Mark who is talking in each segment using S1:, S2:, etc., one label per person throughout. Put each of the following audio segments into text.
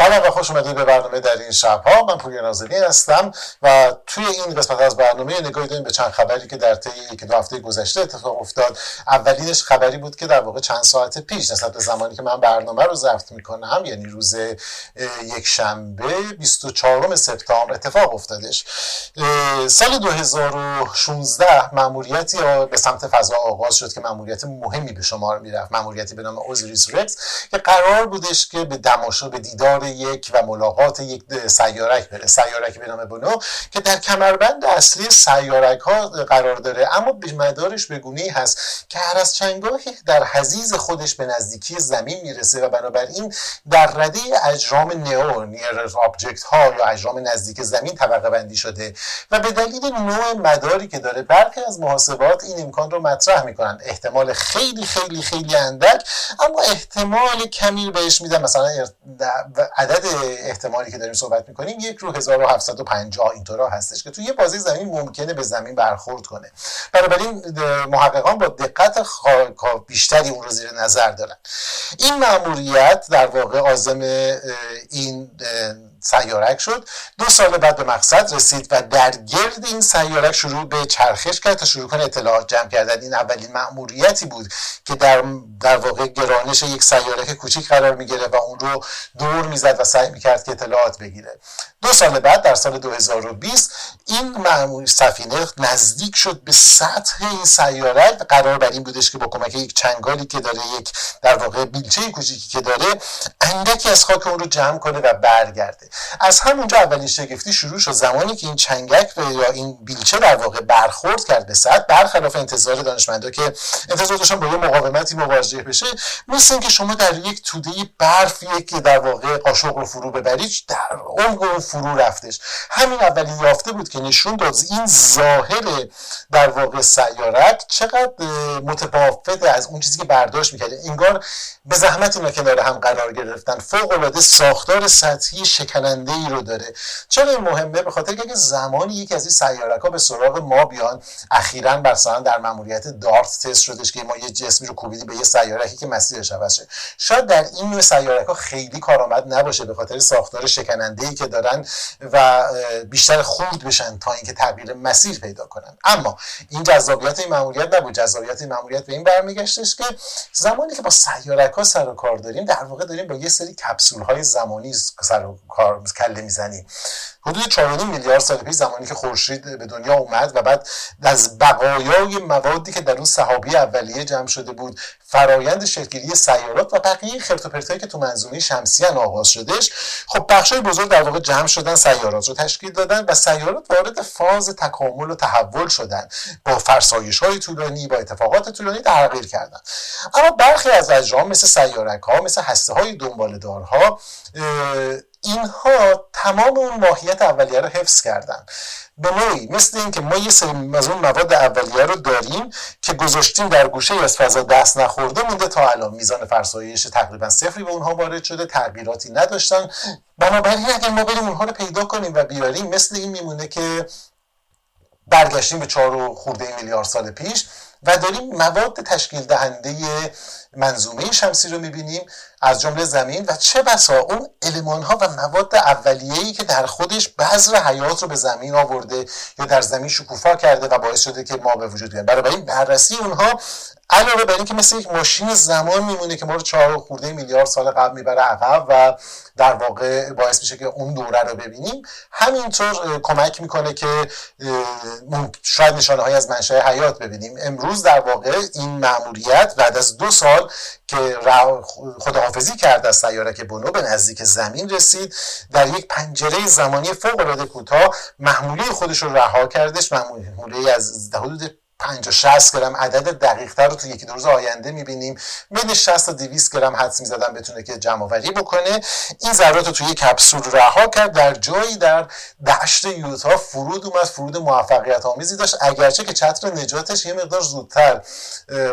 S1: سلام و خوش اومدید به برنامه در این شبها. من پویا نازلی هستم و توی این قسمت از برنامه نگاهی داریم به چند خبری که در طی یک دو هفته گذشته اتفاق افتاد. اولینش خبری بود که در واقع چند ساعت پیش نسبت به زمانی که من برنامه رو ضبط می‌کنم یعنی روز یک شنبه 24 سپتامبر اتفاق افتادش. سال 2016 ماموریتی به سمت فضا آغاز شد که ماموریت مهمی به شمار می‌رفت. ماموریتی به نام اوزیریس رکس که قرار بودش که به دماشا به دیدار یک و ملاقات یک سیارک بره سیارک به نام بنو که در کمربند اصلی سیارک ها قرار داره. اما به مدارش به گونه هست که هر از چندگاهی در حضیض خودش به نزدیکی زمین می‌رسه و بنابراین در رده اجرام NEO near object ها یا اجرام نزدیک زمین طبقه بندی شده. و به دلیل نوع مداری که داره برخی از محاسبات این امکان رو مطرح می‌کنن. احتمال خیلی خیلی خیلی اندک اما احتمال کمی بهش میدن. مثلا عدد احتمالی که داریم صحبت می‌کنیم یک رو 1750 اینطورا هستش که توی یه بازی زمین ممکنه به زمین برخورد کنه. بنابراین محققان با دقت بیشتری اون رو زیر نظر دارن. این مأموریت در واقع عازم این سیارک شد. دو سال بعد به مقصد رسید و در گرد این سیارک شروع به چرخش کرد تا شروع کنه اطلاعات جمع کردن. این اولین مأموریتی بود که در در واقع گرانش یک سیارک کوچیک قرار می‌گیره و اون رو دور می‌زد و سعی می‌کرد که اطلاعات بگیره. دو سال بعد در سال 2020 این معمول سفینه نزدیک شد به سطح این سیارک. قرار بر این بودش که با کمک یک چنگالی که داره یک در واقع بیلچه کوچیکی که داره اندکی از خاک اون رو جمع کنه و برگرده. از همونجا اولین شگفتی شروع شد. زمانی که این چنگک یا این بیلچه در واقع برخورد کرد به سطح برخلاف انتظار دانشمندا که انتظار داشتن با یه مقاومتی مواجه بشه مثل اینکه شما در یک توده برف یک در واقع قاشق رو فرو ببرید در عمق اون فرو رفتش. همین اولین یافته بود که نشون داد این ظاهر در واقع سیارک چقدر متفاوت از اون چیزی که برداشت می‌کرد. انگار به زحمت اینا کنار هم قرار گرفتن. فوق العاده ساختار سطحی شکننده ای رو داره. چرا این مهمه؟ به خاطر که زمانی یکی از این سیارک ها به سراغ ما بیان. اخیرا مثلا در ماموریت دارت تست شدش که ما یه جسمی رو کوبیدیم به یه سیارکی که مسیرش عوض شه. شاید در این نوع سیارک ها خیلی کارآمد نباشه به خاطر ساختار شکننده ای که دارن و بیشتر خورد بشن تا اینکه تغییر مسیر پیدا کنن. اما این جذابیت این ماموریت نبود. جذابیت این ماموریت به این برمیگشتش که زمانی که با سیارک ها سر و کار داریم در واقع داریم با یه سری کپسول های زمانی سر و کار کله می‌زنیم حدود 4 میلیارد سال پیش زمانی که خورشید به دنیا اومد و بعد از بقایای موادی که در اون صحابی اولیه جمع شده بود فرایند شکلگیری سیارات و بقیه خرت و که تو منظومه شمسی آغاز شدش خب بخشای بزرگ در واقع جمع شدن سیارات رو تشکیل دادن و سیارات وارد فاز تکامل و تحول شدن. با فرسایش های طولانی با اتفاقات طولانی تغییر کردن. اما برخی از اجرام مثل سیارک ها مثل هسته های دنبالدارها اینها تمام اون ماهیت اولیه رو حفظ کردن. به نوعی مثل اینکه ما یه سری از اون مواد اولیه رو داریم که گذاشتیم در گوشه از فضا دست نخورده مونده تا الان میزان فرسایش تقریبا صفری به اونها وارد شده تغییراتی نداشتن. بنابراین اگر ما بریم اونها رو پیدا کنیم و بیاریم مثل این میمونه که برگشتیم به چهار و خورده میلیارد سال پیش و داریم مواد تشکیل دهنده منظومه شمسی رو می‌بینیم از جمله زمین و چه بسا اون علمان ها و مواد اولیه‌ای که در خودش بذر حیات رو به زمین آورده یا در زمین شکوفا کرده و باعث شده که ما به وجود بیان این بررسی اونها علاوه بر اینکه مثل یک ماشین زمان میمونه که ما رو چهار خورده میلیارد سال قبل می‌بره عقب و در واقع باعث میشه که اون دوره رو ببینیم. همینطور کمک می‌کنه که شاید نشانه های از منشأ حیات ببینیم. امروز در واقع این مأموریت بعد از دو سال که خداحافظی کرد از سیارک بونو به نزدیک زمین رسید در یک پنجره زمانی فوق العاده کوتاه محموله خودش رو رها کردش. محموله از حدود 50 60 گرم عدد دقیق تر رو تو یکی دو روز آینده می‌بینیم. بین 60 تا 200 گرم حدس می‌زدن بتونه که جمع آوری بکنه. این ذرات رو توی کپسول رها کرد. در جایی در دشت یوتا فرود اومد. فرود موفقیت آمیزی داشت. اگرچه که چتر نجاتش یه مقدار زودتر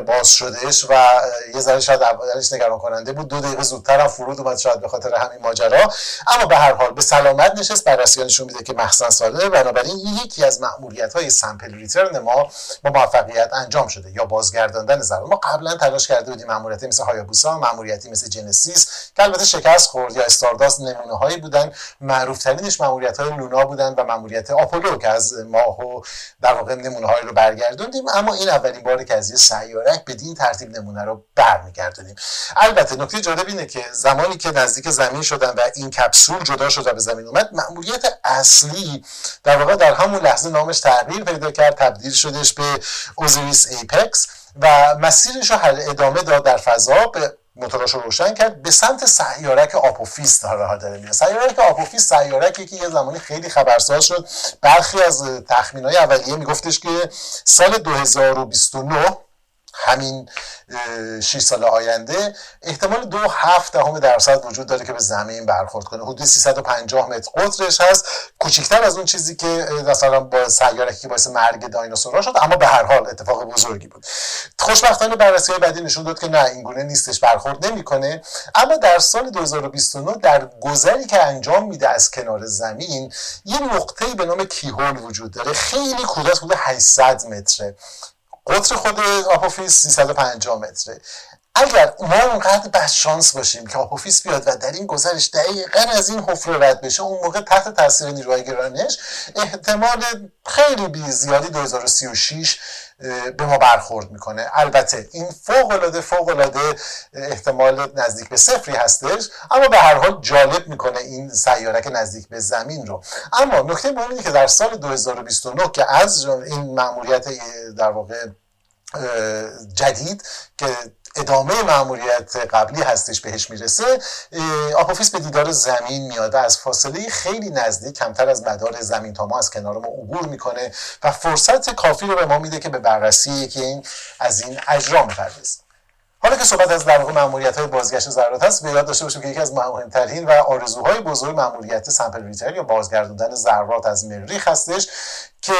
S1: باز شدهش و یه ذره شاید اولش نگران کننده بود. دو دقیقه زودتر هم فرود اومد شاید به خاطر همین ماجرا. اما به هر حال به سلامت نشست. بررسیان نشون میده که مخزن سالمه. بنابراین یکی از مأموریت های sample return ما با موفقیت انجام شده یا بازگرداندن ذرات ما قبلا تلاش کرده بودیم ماموریتی مثل هایابوسا ماموریتی مثل جنسیس که البته شکست خورد یا استارداست نمونه هایی بودن. معروف ترینش ماموریت های لونا بودن و ماموریت آپولو که از ماه و در واقع نمونه هایی رو برگردوندیم. اما این اولین باره که از یه سیارک بدین ترتیب نمونه رو برمیگردونیم. البته نکته جالب اینه که زمانی که نزدیک زمین شدن و این کپسول جدا شد و به زمین اومد مأموریت اصلی در واقع در همون لحظه نامش تغییر پیدا کرد تبدیل شدش به اوزیریس APEX و مسیرش رو ادامه داد در فضا به موتوراش رو روشن کرد به سمت سیارک آپوفیس. داره داره میره سیارک آپوفیس سیارکی که یه زمانی خیلی خبرساز شد. برخی از تخمین های اولیه میگفتش که سال 2029 همین 6 سال آینده احتمال دو هفت دهم درصد وجود داره که به زمین برخورد کنه. حدود 350 متر قطرش هست. کوچکتر از اون چیزی که مثلا با سیاره که باعث مرگ دایناسورها شد اما به هر حال اتفاق بزرگی بود. خوشبختانه بررسی های بعدی نشون داد که نه این گونه نیستش برخورد نمی‌کنه. اما در سال 2029 در گذری که انجام میده از کنار زمین یه نقطه به نام keyhole وجود داره. خیلی کوتاه حدود 800 متره. قطر خود آپوفیس 350 متره. اگر ما اونقدر بد شانس باشیم که آپوفیس بیاد و در این گذرش دقیقا از این حفره رد بشه اون موقع تحت تاثیر نیروهای گرانش احتمال خیلی زیادی 2036 به ما برخورد می‌کنه. البته این فوق العاده فوق العاده احتمال نزدیک به صفری هستش اما به هر حال جالب می‌کنه این سیارک نزدیک به زمین رو. اما نکته مهم که در سال 2029 که از این مأموریت در واقع جدید که ادامه مأموریت قبلی هستش بهش می‌رسه آپوفیس به دیدار زمین میاد از فاصله خیلی نزدیک کمتر از مدار زمین تا ما از کنار ما عبور می‌کنه و فرصت کافی رو به ما میده که به بررسی یکی این از این اجرام بپردازیم. حالا که صحبت از در واقع ماموریت های بازگشت ذرات هست به یاد داشته باشیم که یکی از مهمترین و آرزوهای بزرگ ماموریت sample return یا بازگردوندن ذرات از مریخ هستش که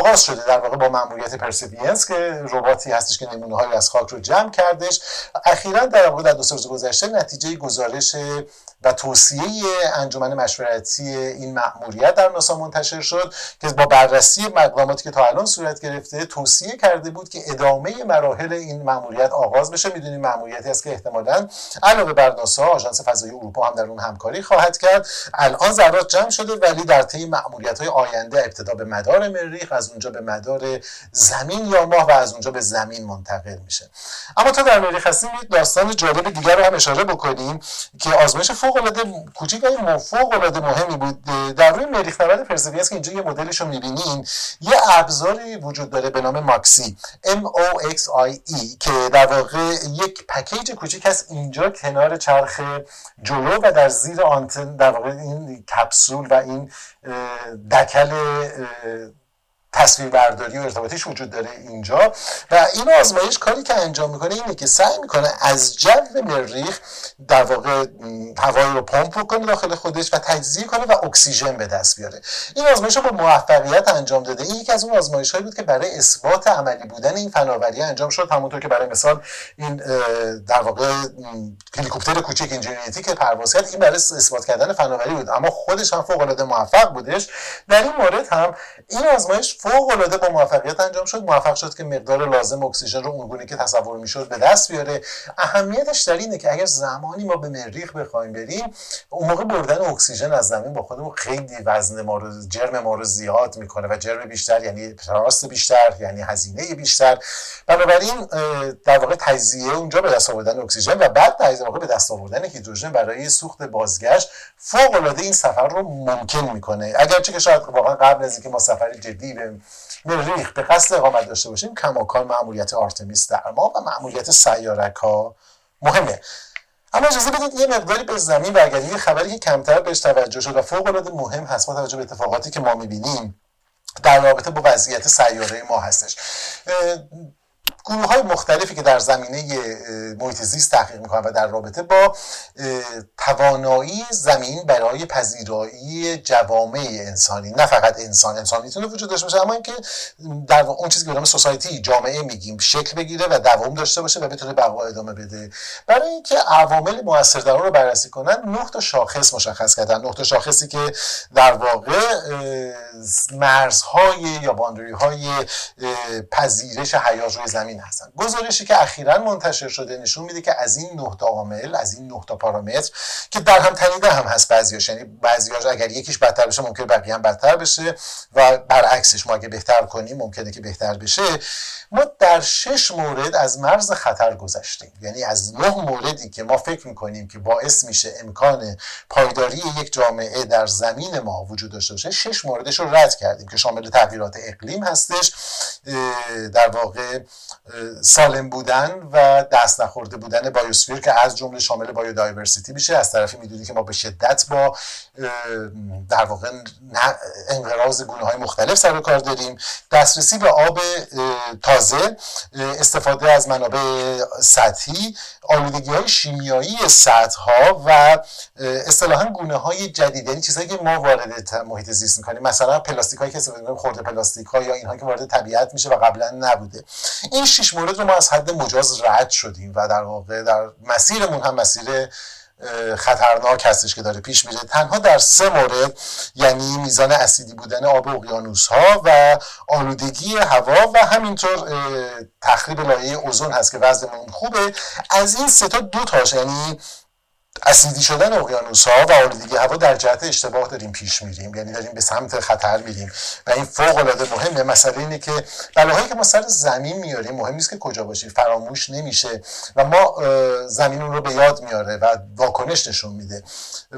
S1: آغاز شده در واقع با ماموریت پرسیورنس که رباتی هستش که نمونه های از خاک رو جمع کردش. اخیرا در واقع در دو سال گذشته نتیجه گزارش و توصیه انجمن مشورتی این مأموریت در ناسا منتشر شد که با بررسی مقدماتی که تا الان صورت گرفته توصیه کرده بود که ادامه مراحل این مأموریت آغاز بشه. می‌دونیم مأموریتی است که احتمالا علاوه بر ناسا آژانس فضایی اروپا هم در اون همکاری خواهد کرد. الان ذرات جمع شده ولی در طی مأموریت های آینده ابتدا به مدار مریخ از اونجا به مدار زمین یا ماه و از اونجا به زمین منتقل میشه. اما تا در مریخ هستیم داستان جالب دیگر رو هم اشاره بکنیم که آزمایش فوق فوق العاده کوچیک و فوق العاده مهمی بود. در روی مریخ نورد پرسیورنس که اینجا یه مدلش رو می‌بینین. یه ابزاری وجود داره به نام ماکسی. M O X I E که در واقع یک پکیج کوچیک هست اینجا کنار چرخ جلو و در زیر آنتن در واقع این کپسول و این دکل تصویربرداری و ارتباطیش وجود داره اینجا. و این آزمایش کاری که انجام می‌کنه اینه که سعی می‌کنه از جو مریخ در واقع هوایی رو پمپ کنه داخل خودش و تجزیه کنه و اکسیژن به دست بیاره. این آزمایش رو با موفقیت انجام داده. این یکی از اون آزمایش هایی بود که برای اثبات عملی بودن این فناوری انجام شد. همونطور که برای مثال این در واقع هلیکوپتر کوچک اینجنیوتی که پرواز کرد این برای اثبات کردن فناوری بود. اما خودش هم فوق العاده موفق بودش. در این مورد هم این آزمایش فوق العاده با موفقیت انجام شد. موفق شد که مقدار لازم اکسیژن رو اونگونه که تصور می‌شد به دست بیاره. اهمیتش در اینه که اگر زمانی ما به مریخ بخوایم بریم اون موقع بردن اکسیژن از زمین با خودمون خیلی وزن ما رو جرم ما رو زیاد می‌کنه و جرم بیشتر یعنی thrust بیشتر یعنی هزینه بیشتر. بنابراین در واقع تجزیه اونجا به دست آوردن اکسیژن و بعد در واقع به دست آوردن هیدروژن برای سوخت بازگشت فوق العاده این سفر رو ممکن می‌کنه. اگرچه که شاید واقعا قبل از اینکه ما سفر جدی به مریخ به قصد اقامت داشته باشیم کماکان معمولیت آرتمیس در ما و معمولیت سیارک ها مهمه. اما اجازه بدید یه مقداری به زمین برگردیم. یه خبری که کمتر بهش توجه شد و فوق العاده مهم هست با توجه به اتفاقاتی که ما می‌بینیم در رابطه با وضعیت سیاره ما هستش. گروه های مختلفی که در زمینه محیط زیست تحقیق می‌کنن و در رابطه با توانایی زمین برای پذیرایی جوامع انسانی نه فقط انسان. انسان می‌تونه وجود داشته باشه اما اینکه در اون چیزی که به سوسایتی جامعه میگیم شکل بگیره و دوام داشته باشه و بتونه بقا ادامه بده. برای اینکه عوامل موثر در رو بررسی کنن تا شاخص مشخص کردن. تا شاخصی که در واقع مرزهای یا باندری های پذیرش حیات روی زمین هستن گزارشی که اخیرا منتشر شده نشون میده که از این نه تا عامل از این نه تا پارامتر که در هم تنیده هم هست بعضیاش. یعنی بعضیاش اگر یکیش بدتر بشه ممکنه بقیه هم بدتر بشه و برعکسش ما اگه بهتر کنیم ممکنه که بهتر بشه. ما در شش مورد از مرز خطر گذشتیم. یعنی از نه موردی که ما فکر می‌کنیم که باعث میشه امکان پایداری یک جامعه در زمین ما وجود داشته باشه شش موردش رو رد کردیم که شامل تغییرات اقلیم هستش. در واقع سالم بودن و دست نخورده بودن بایوسفیر که از جمله شامل بایودایورسیتی میشه. از طرفی می‌دونی که ما به شدت با در واقع انقراض گونه های مختلف سر کار داریم. دسترسی به آب تازه استفاده از منابع سطحی آلودگی های شیمیایی سطح ها و اصطلاحا گونه های جدید. یعنی چیزهایی که ما وارد محیط زیست می‌کنیم. مثلا پلاستیک هایی که استفاده خورده پلاستیک ها یا اینهایی که وارد طبیعت میشه و قبلا نبوده. این شش مورد رو ما از حد مجاز رد شدیم و در واقع در مسیرمون هم مسیر خطرناک هستش که داره پیش میره. تنها در سه مورد یعنی میزان اسیدی بودن آب اقیانوس ها و آلودگی هوا و همینطور تخریب لایه اوزون هست که وضعمون خوبه. از این سه تا دو تاش یعنی اسیدی شدن اقیانوس ها و آلودگی هوا در جهت اشتباه داریم پیش میریم. یعنی داریم به سمت خطر میریم. و این فوق العاده مهمه. مسئله اینه که بلاهایی که ما سر زمین میاریم مهم نیست که کجا باشیم. فراموش نمیشه. و ما زمین اون رو به یاد میاره و واکنش نشون میده.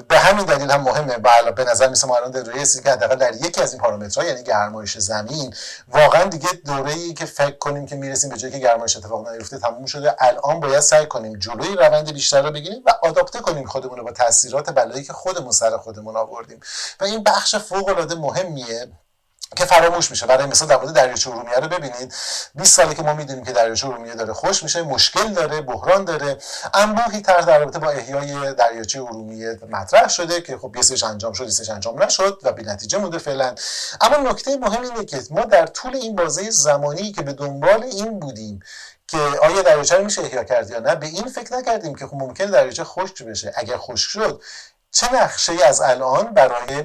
S1: به همین دلیل هم مهمه. بالا به نظر میسه ما الان در که حداقل در یکی از این پارامترها یعنی گرمایش زمین واقعا دیگه دوره ای که فکر کنیم که می‌رسیم به جایی که گرمایش اتفاق نیفته تموم شده. الان باید سعی کنیم جلوی روند بیشتر رو بگیریم و آداپته کنیم خودمون رو با تاثیرات بلایی که خودمون سر خودمون آوردیم. و این بخش فوق العاده مهمیه که فراموش میشه. برای مثال در مورد دریاچه ارومیه رو ببینید. 20 ساله که ما می‌دونیم که دریاچه ارومیه داره خوش میشه مشکل داره بحران داره. انبوهی طرح در رابطه با احیای دریاچه ارومیه مطرح شده که خب یه انجام شد یه انجام نشد و بی نتیجه مونده فعلا. اما نکته مهم اینه که ما در طول این بازه زمانی که به دنبال این بودیم که آیا دریاچه رو میشه احیا کرد یا نه؟ به این فکر نکردیم که خب ممکنه دریاچه خشک بشه. اگر خشک شد چه نقشه ای از الان برای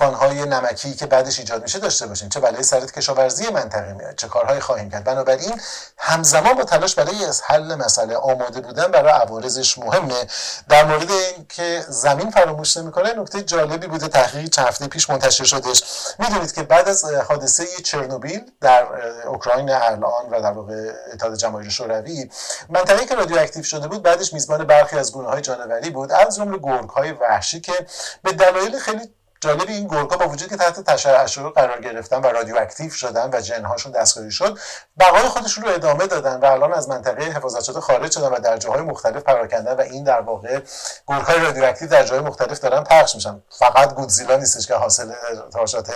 S1: های نمکی که بعدش ایجاد میشه داشته باشیم چه بلای سرت کشاورزی منطقه میاد؟ چه کارهایی خواهیم کرد؟ بنابراین همزمان با تلاش برای از حل مسئله آماده بودن برای عوارضش مهمه. در مورد اینکه زمین فراموش نمی‌کنه نکته جالبی بوده تحقیقی چند هفته پیش منتشر شدش می‌دونید که بعد از حادثه چرنوبیل در اوکراین الان و در واقع اتحاد جماهیر شوروی منطقه‌ای که رادیواکتیو شده بود بعدش میزبان برخی از گونه های جانوری بود. از جمله گرگ های وحشی که به دلایل خیلی جالب این گرگا با وجود که تحت تشعشع قرار گرفتن و رادیواکتیو شدن و ژن‌هاشون دستکاری شد بقای خودشون رو ادامه دادن و الان از منطقه حفاظت شده خارج شدن و در جاهای مختلف پراکنده‌ان و این در واقع گرگهای رادیواکتیو در جاهای مختلف دارن پخش میشن. فقط گودزیلا نیستش که حاصل تاشات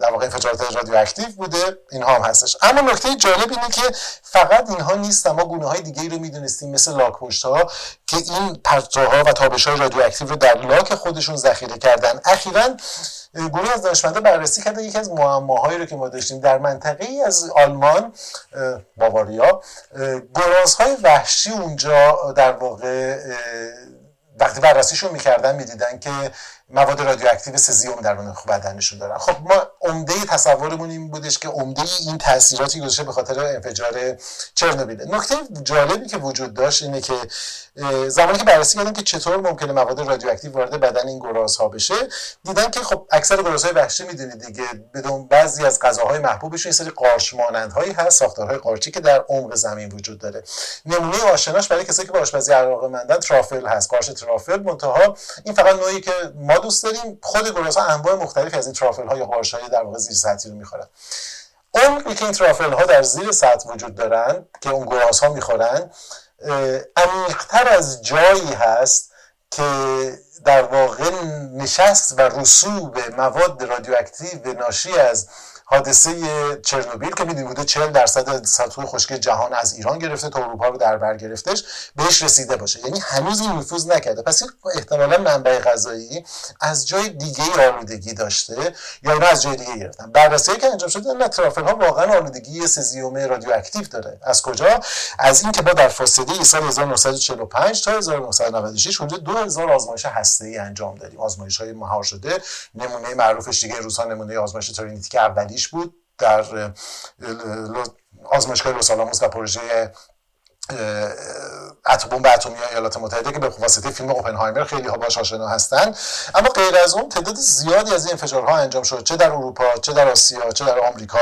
S1: در واقع انفجارات رادیواکتیو بوده اینها هم هستش. اما نکته جالب اینه که فقط اینها نیست ما گونه های دیگه ای رو می‌دونستیم مثل لاکپشت ها که این پرتوها و تابش های رادیواکتیو رو در لاک خودشون ذخیره کردن. اخیرا گروه از دانشمندا بررسی کرده یکی از معماهایی رو که ما داشتیم در منطقه ای از آلمان باواریا گرازهای وحشی اونجا در واقع وقتی بررسیشون می‌کردن می‌دیدن که مواد رادیواکتیو سزیوم در بدنشون دارن. خب ما عمده تصورمون این بودش که عمده این تاثیراتی گذاشته به خاطر انفجار چرنوبیل. نکته جالبی که وجود داشت اینه که زمانی که بررسی کردن که چطور ممکنه مواد رادیواکتیو وارد بدن این ها بشه دیدن که خب اکثر های وحشی می‌دونید دیگه بدون بعضی از غذاهای محبوبشون یه سری قارچ مانندهایی هست ساختارهای قارچی که در عمق زمین وجود داره. نمونه آشناش برای کسایی که به آشپزی علاقه‌مندن ترافل هست. قارچ ترافل منتها این فقط نوعی که ما دوست داریم خود ها انواع مختلفی از این ترافل ها یا های در واقع زیر سطحی رو می‌خورن. عمقی که این ترافل ها در زیر سطح وجود دارن که اون گراس ها می‌خورن. عمیقتر از جایی هست که در واقع نشست و رسوب مواد رادیواکتیو ناشی از حادثه چرنوبیل که می‌دونید بوده 40 درصد سطح خشکی جهان از ایران گرفته تا اروپا رو در بر گرفتش بهش رسیده باشه. یعنی هنوز این نفوذ نکرده. پس این احتمالا منبع غذایی از جای دیگه آلودگی داشته یا اینا از جای دیگه گرفتن. بررسی که انجام شده نه ترافل ها واقعا آلودگی سزیوم رادیواکتیو داره. از کجا؟ از اینکه با در فاصله سال 1945 تا 1996 حدود 2000 آزمایش هسته‌ای انجام دادیم. آزمایش های مهار شده نمونه معروفش دیگه روزها نمونه آزمایش ترینیتی که اولیش بود در آزمایشگاه لس و پروژه اتم اتمی ایالات متحده که به واسطه فیلم اوپنهایمر خیلی ها باش آشنا هستن. اما غیر از اون تعداد زیادی از این انفجارها انجام شد چه در اروپا چه در آسیا چه در آمریکا.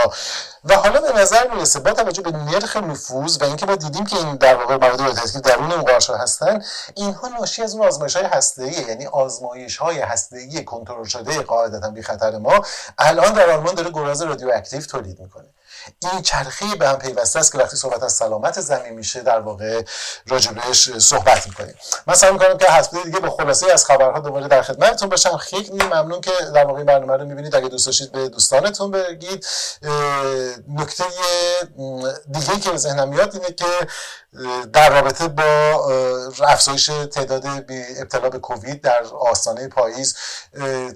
S1: و حالا به نظر می‌رسه با توجه به نرخ نفوذ و اینکه ما دیدیم که این در واقع مواد رادیواکتیو درون اون قارچ هستن اینها ناشی از اون آزمایش های هسته یعنی آزمایش های هسته کنترل شده قاعدتا بی خطر ما الان در آلمان داره گراز رادیواکتیو تولید می‌کنه. این چرخه به هم پیوسته است که وقتی صحبت از سلامت زمین میشه در واقع راجبش صحبت می‌کنیم. من سعی می‌کنم که هفته دیگه به خلاصه از خبرها دوباره در خدمتتون باشم. خیلی ممنون که در واقع برنامه رو می‌بینید. اگه دوست داشتید به دوستانتون بگید. نکته دیگه که به ذهنم میاد اینه که در رابطه با افزایش تعداد ابتلا به کووید در آستانه پاییز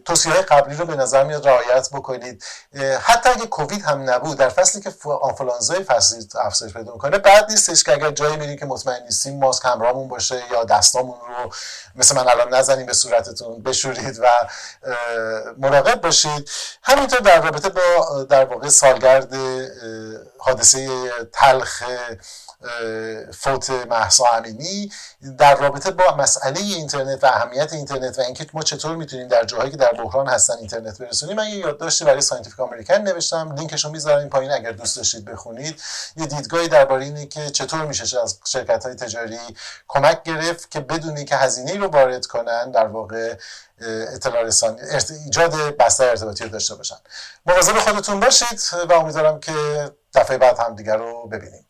S1: توصیه های قبلی رو به نظر میاد رعایت بکنید. حتی اگه کووید هم نبود در فصلی که آنفولانزای فصلی افزایش پیدا می‌کنه بعد نیستش که اگر جایی میریم که مطمئن نیستیم ماسک همراهمون باشه یا دستامون رو مثل من الان نزنیم به صورتتون بشورید و مراقب باشید. همینطور در رابطه با در واقع سالگرد حادثه تلخ فوت مهسا امینی در رابطه با مسئله اینترنت و اهمیت اینترنت و اینکه ما چطور می‌تونیم در جاهایی که در بحران هستن اینترنت برسونیم من یه یادداشتی برای Scientific American نوشتم. لینکش رو می‌ذارم این پایین اگر دوست داشتید بخونید. یه دیدگاهی درباره اینه که چطور میشه از شرکت های تجاری کمک گرفت که بدون اینکه هزینه رو وارد کنن در واقع اطلاع رسانی ایجاد بستر ارتباطی داشته باشن. مواظب خودتون باشید و امیدوارم که دفعه بعد هم دیگر رو ببینیم.